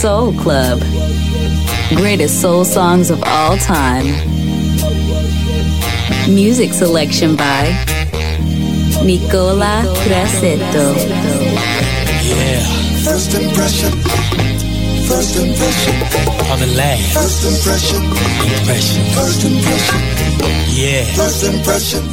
Soul Club. Greatest soul songs of all time. Music selection by Nicola Grassetto. Yeah. First impression. First impression. On the last. First impression. Impression. First impression. Yeah. First impression.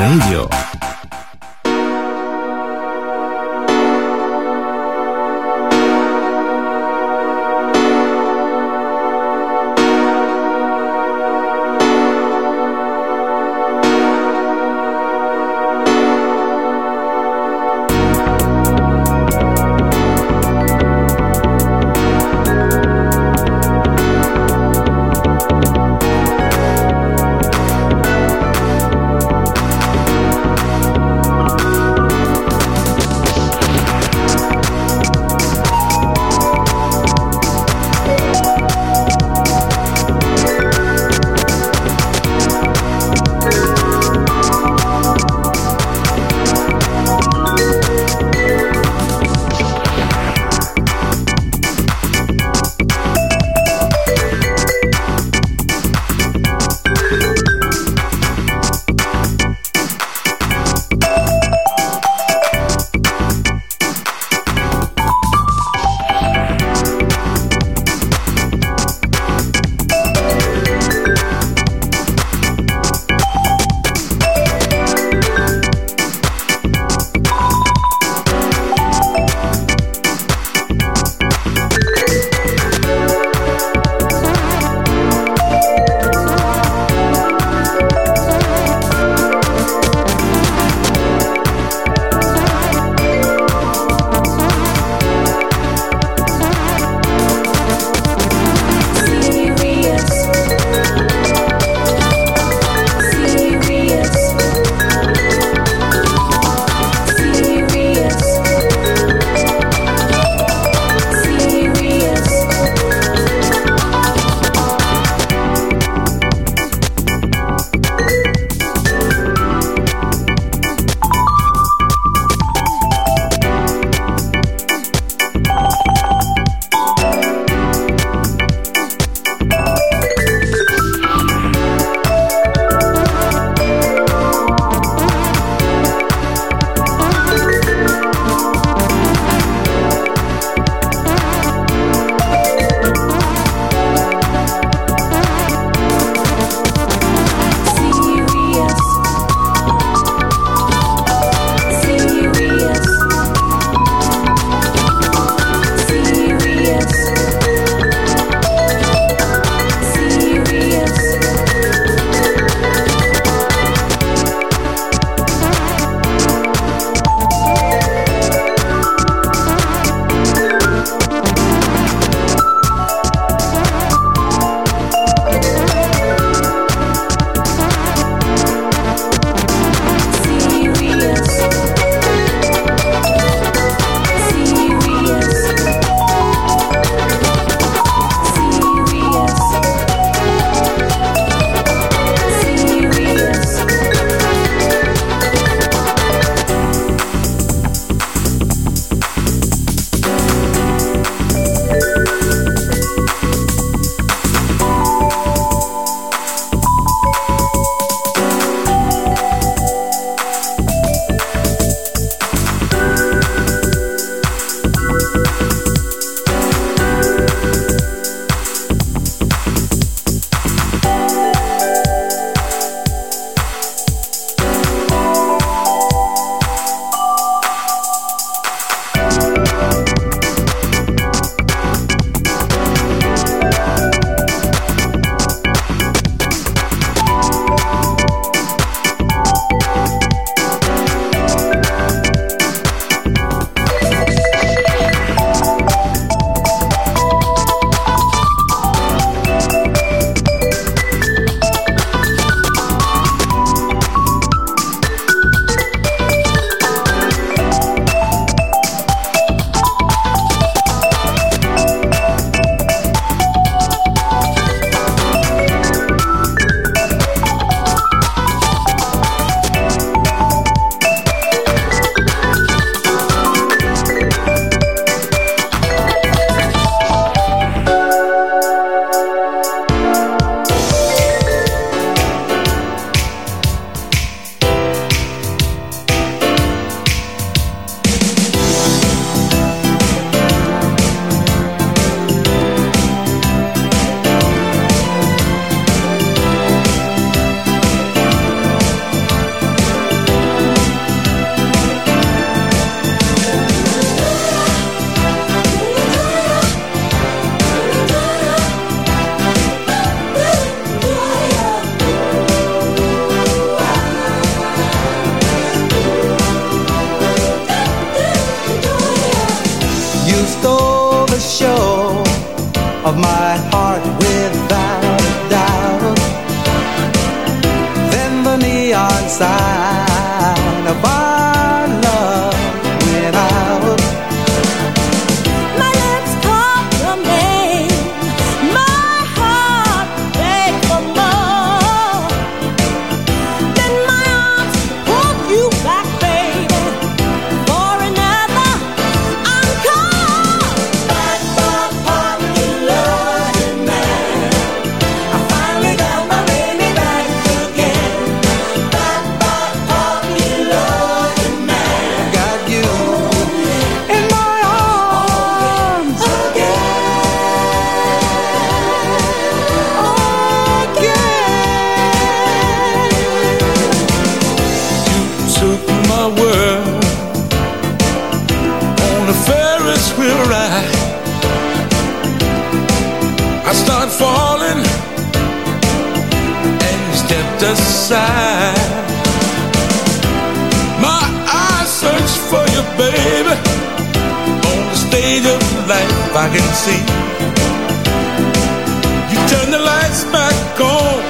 Radio. You, baby. On the stage of life, I can see. You turn the lights back on,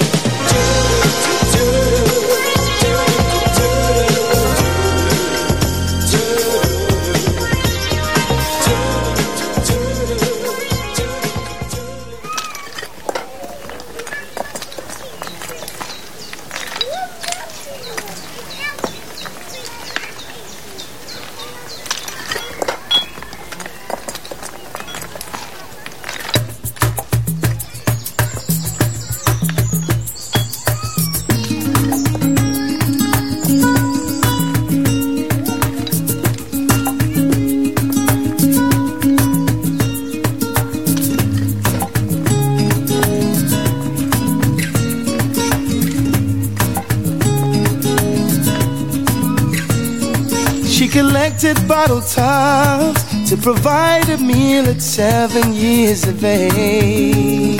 Collected bottle tops to provide a meal at seven years of age.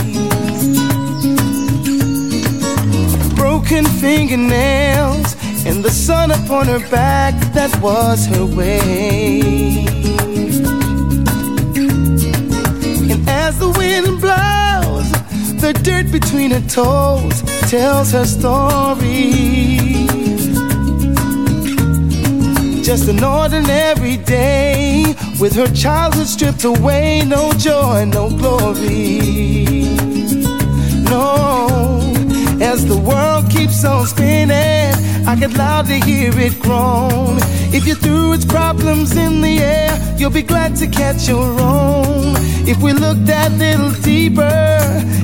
Broken fingernails and the sun upon her back, that was her way. And as the wind blows, the dirt between her toes tells her story. Just an ordinary day with her childhood stripped away, no joy, no glory. No, as the world keeps on spinning, I can loudly hear it groan. If you threw its problems in the air, you'll be glad to catch your own. If we look that little deeper,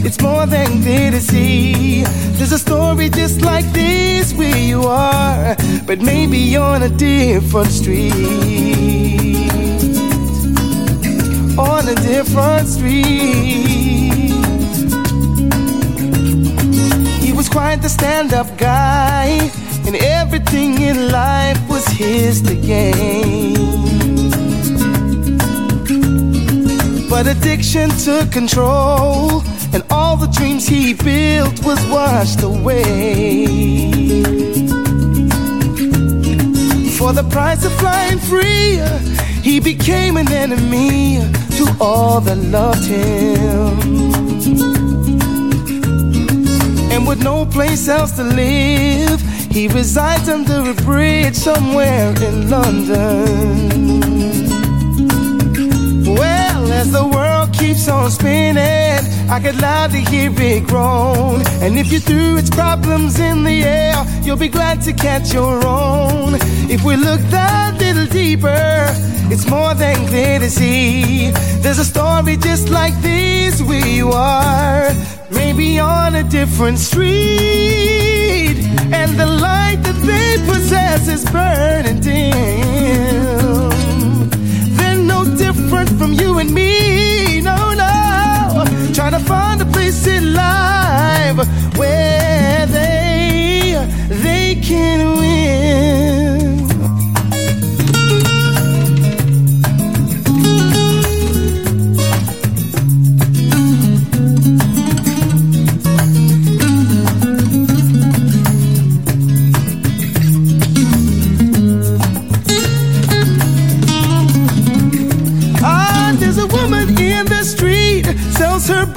it's more than clear to see. There's a story just like this where you are, but maybe on a different street. On a different street. He was quite the stand up guy, and everything in life was his to gain. But addiction took control, and all the dreams he built was washed away. For the price of flying free, he became an enemy to all that loved him. And with no place else to live, he resides under a bridge somewhere in London. As the world keeps on spinning, I could loudly hear it groan. And if you threw its problems in the air, you'll be glad to catch your own. If we look that little deeper, it's more than clear to see. There's a story just like this we are, maybe on a different street. And the light that they possess is burning dim. From you and me, no, no. Trying to find a place in life where they, they can win.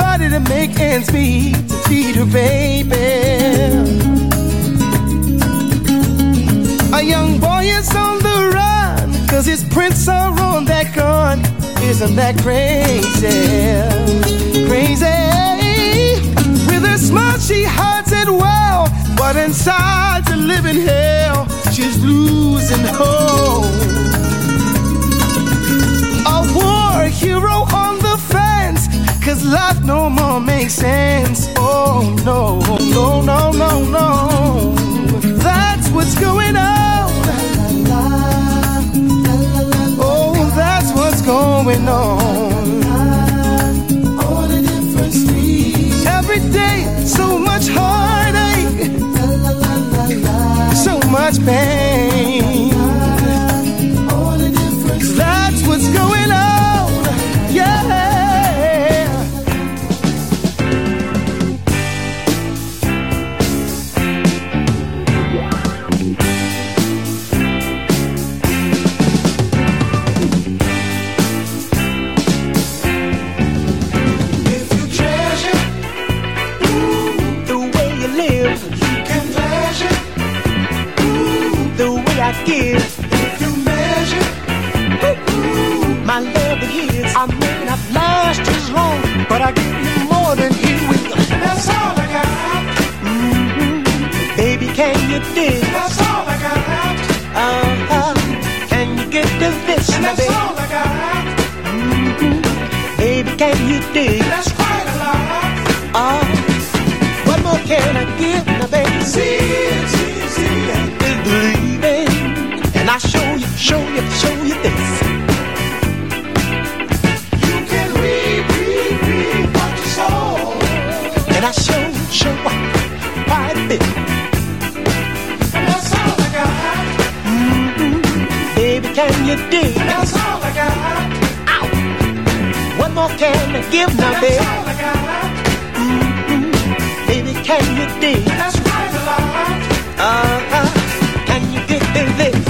Body to make ends meet to feed her baby. A young boy is on the run cause his prints are on that gun. Isn't that crazy? Crazy. With a smile, she hides it well, but inside the living hell, she's losing hope a war hero. Cause life no more makes sense. Oh no, no, no, no, no. That's what's going on. Oh, that's what's going on. Every day, so much heartache. So much pain. Give. If you measure ooh, my love of his, I may not last as long, but I give you more than he will. That's all I got. Mm-hmm. Baby, can you dig? That's all I got. Uh-huh. Can you get to this, baby? That's all I got. Mm-hmm. Baby, can you dig? That's quite a lot. Oh, what more can I give now, baby? See, show you, show you, this. You can read, read, read what you saw, and I show, show quite a bit. And that's all I got. Mm-hmm. Baby, can you dig? That's all I got. Ow. What more can I give now, baby? That's Mm-hmm. Baby, can you dig? That's quite a lot. Uh-huh. Can you get this? Together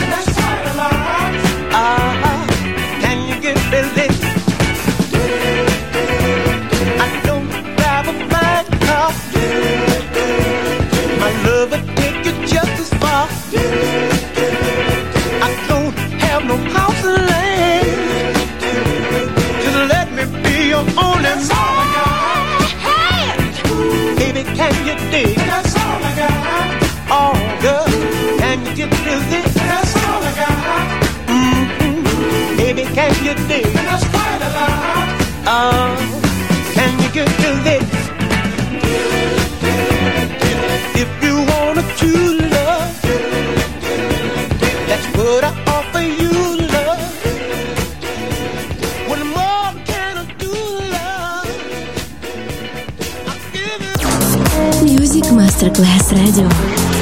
Oh.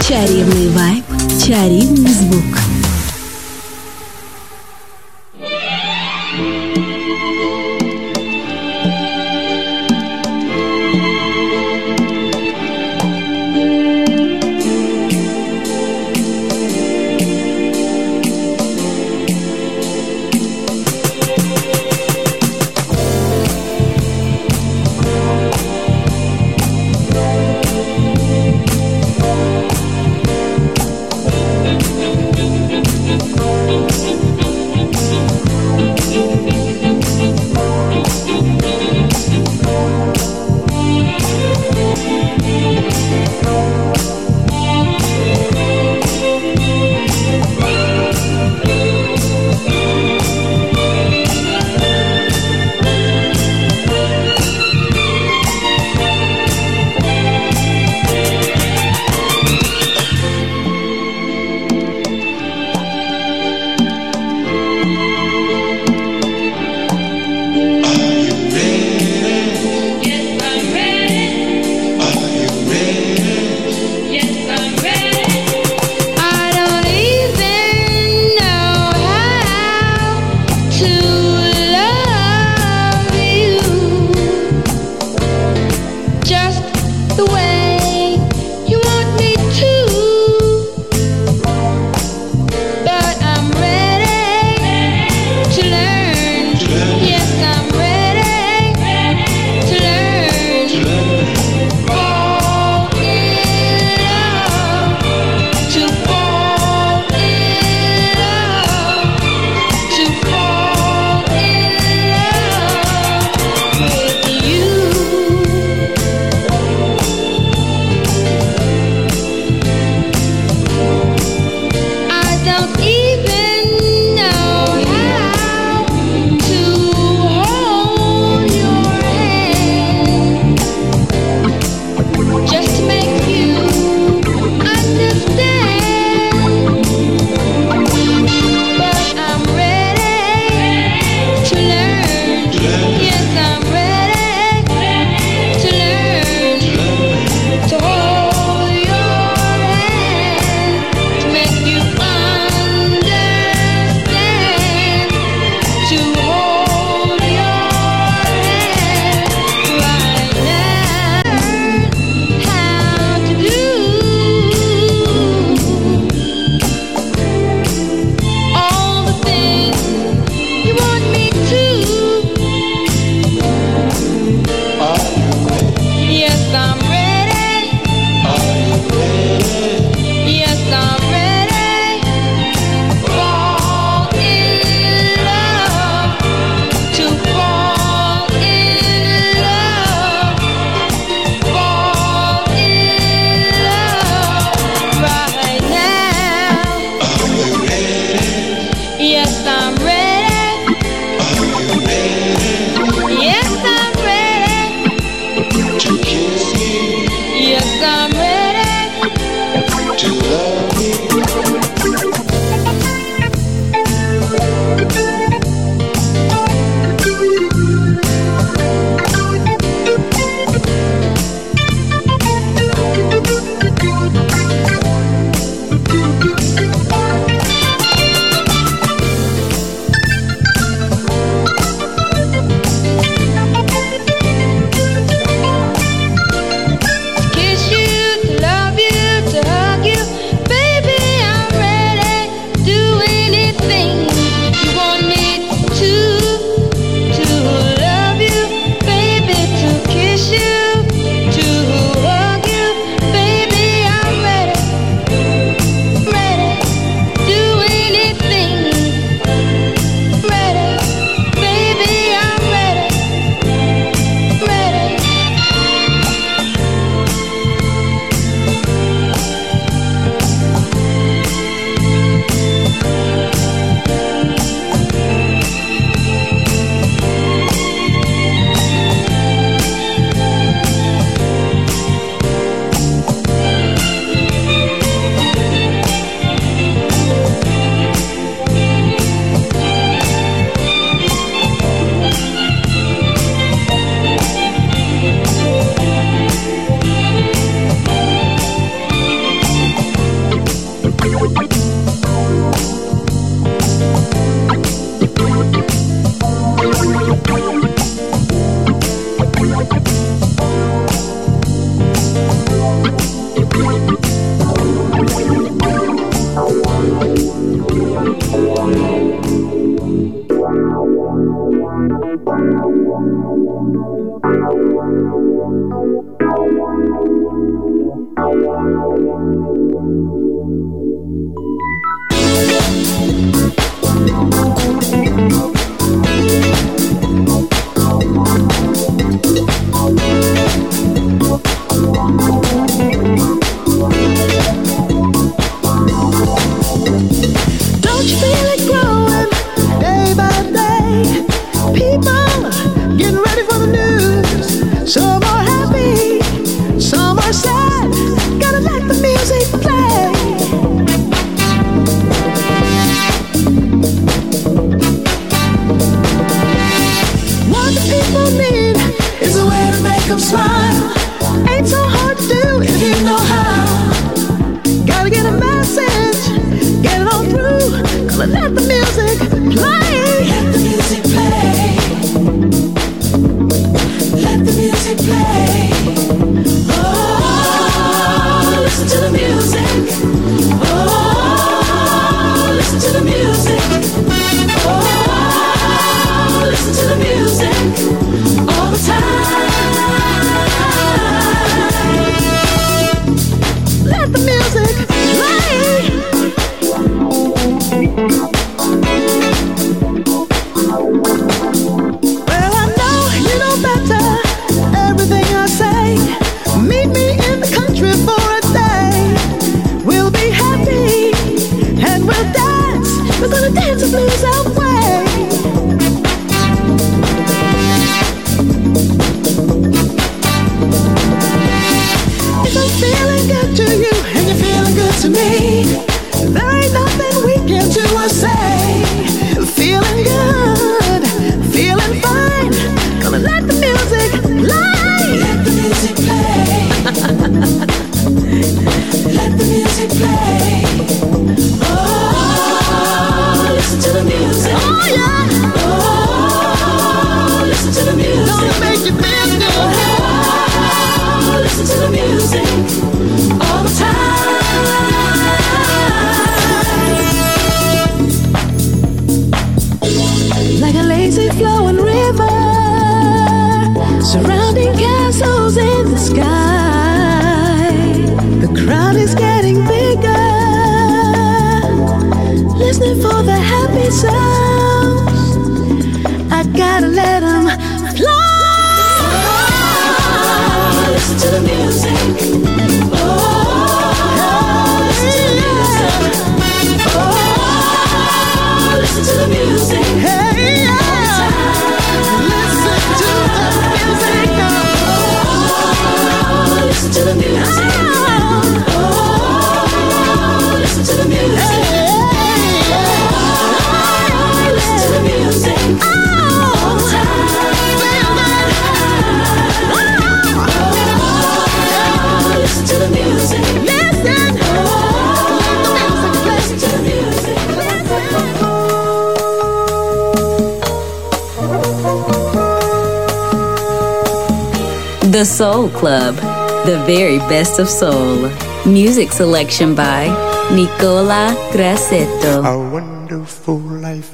Чарівний вайб, чарівний звук. Soul Club, the very best of soul. Music selection by Nicola Grassetto. A wonderful life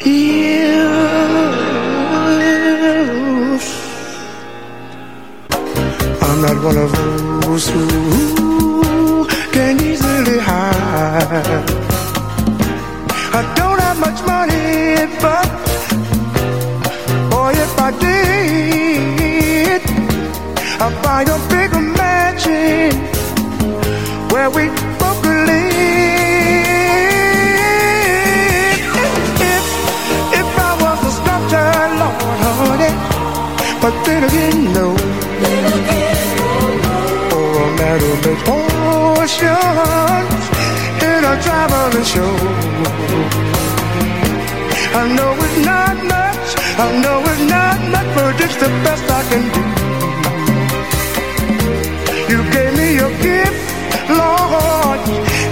is. I'm not one of those who where we both live. If, if I was a sculptor, Lord, honey, but then again, no. Or a who makes potions in a traveling show. I know it's not much, I know it's not much, but it's the best I can do. You gave me your gift, Lord,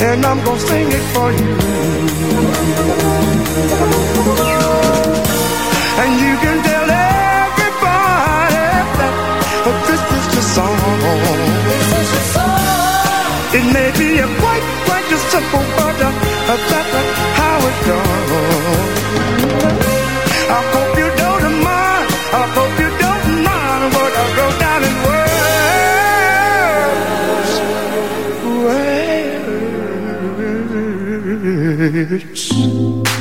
and I'm gonna sing it for you. And you can tell everybody that this is your song. It may be a quite, quite a simple, but uh, that's how words. I've been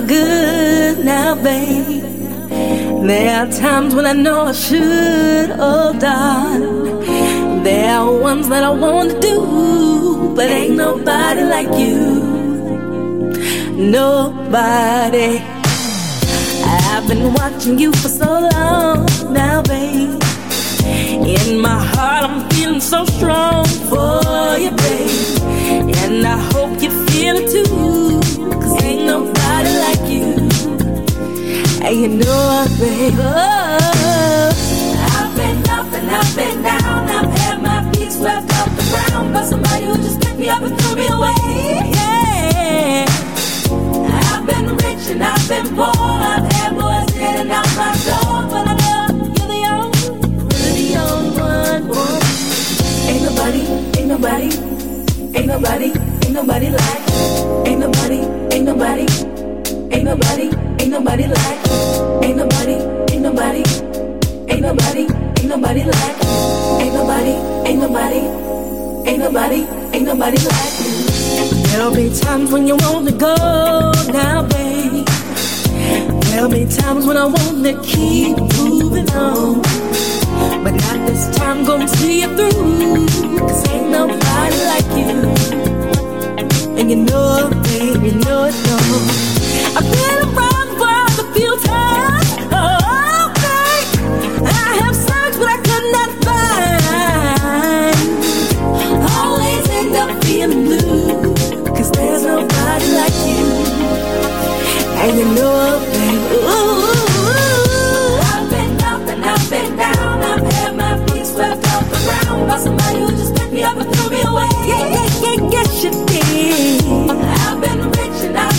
for good now, babe. There are times when I know I should, oh darling. There are ones that I want to do, but ain't nobody like you. Nobody. I've been watching you for so long now, babe. In my heart, I'm feeling so strong for you, babe. And I hope you feel it too. And you know what, babe? Oh, I've been up and I've been down. I've had my feet swept off the ground by somebody who just picked me up and threw me away. Yeah. I've been rich and I've been poor. I've had boys in and out my door. But I know you're the only, really the only one. one. Ain't nobody, ain't nobody, ain't nobody, ain't nobody like. Ain't nobody, ain't nobody, ain't nobody, nobody like. Ain't nobody, ain't nobody, ain't nobody, ain't nobody like. Ain't nobody, ain't nobody, ain't nobody, ain't nobody like you. There'll be times when you want to go now, babe. There'll be times when I want to keep moving on. But not this time, gonna see you through. Cause ain't nobody like you. And you know it, babe, you know it, no. I've been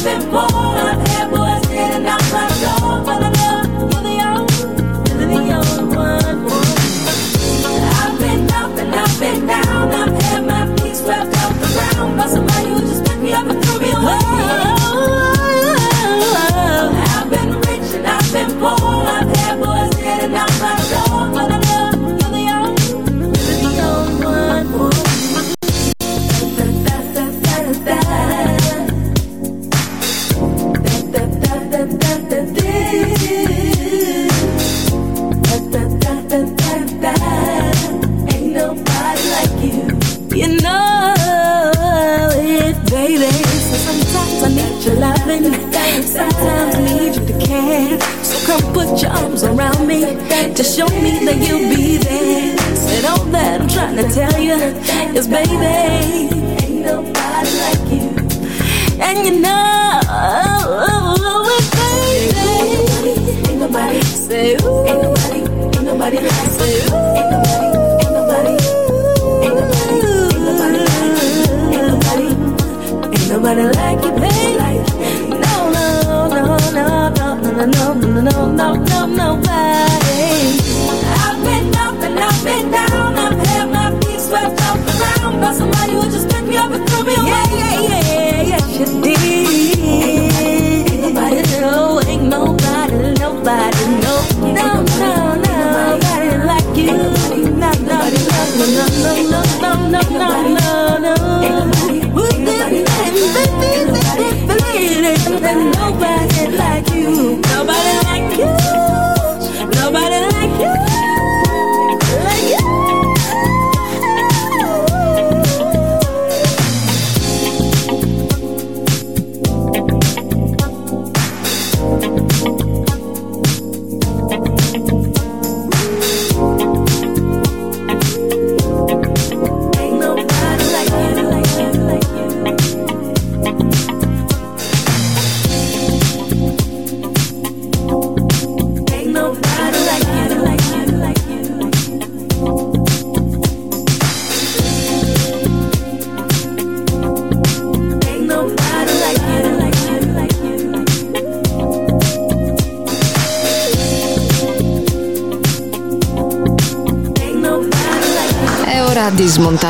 bit more. Come put your arms around me to show me that you'll be there. Said all that I'm trying to tell you is, baby, ain't nobody like you. And you know baby. Ain't nobody, say ooh. Ain't nobody, ain't nobody like say ooh. Ain't nobody, ain't nobody, ain't nobody, ain't nobody like ain't nobody, ain't nobody like no, no, nobody. I've been up and I've been down. I've had my feet swept up around by somebody who just picked me up and threw me away. Yeah, yeah, yeah, yes you did. Ain't nobody no, ain't nobody, nobody no, No, no, no, nobody like you. No, no, no, no, no, no, no, no, no, no. There's nobody like you, nobody like you.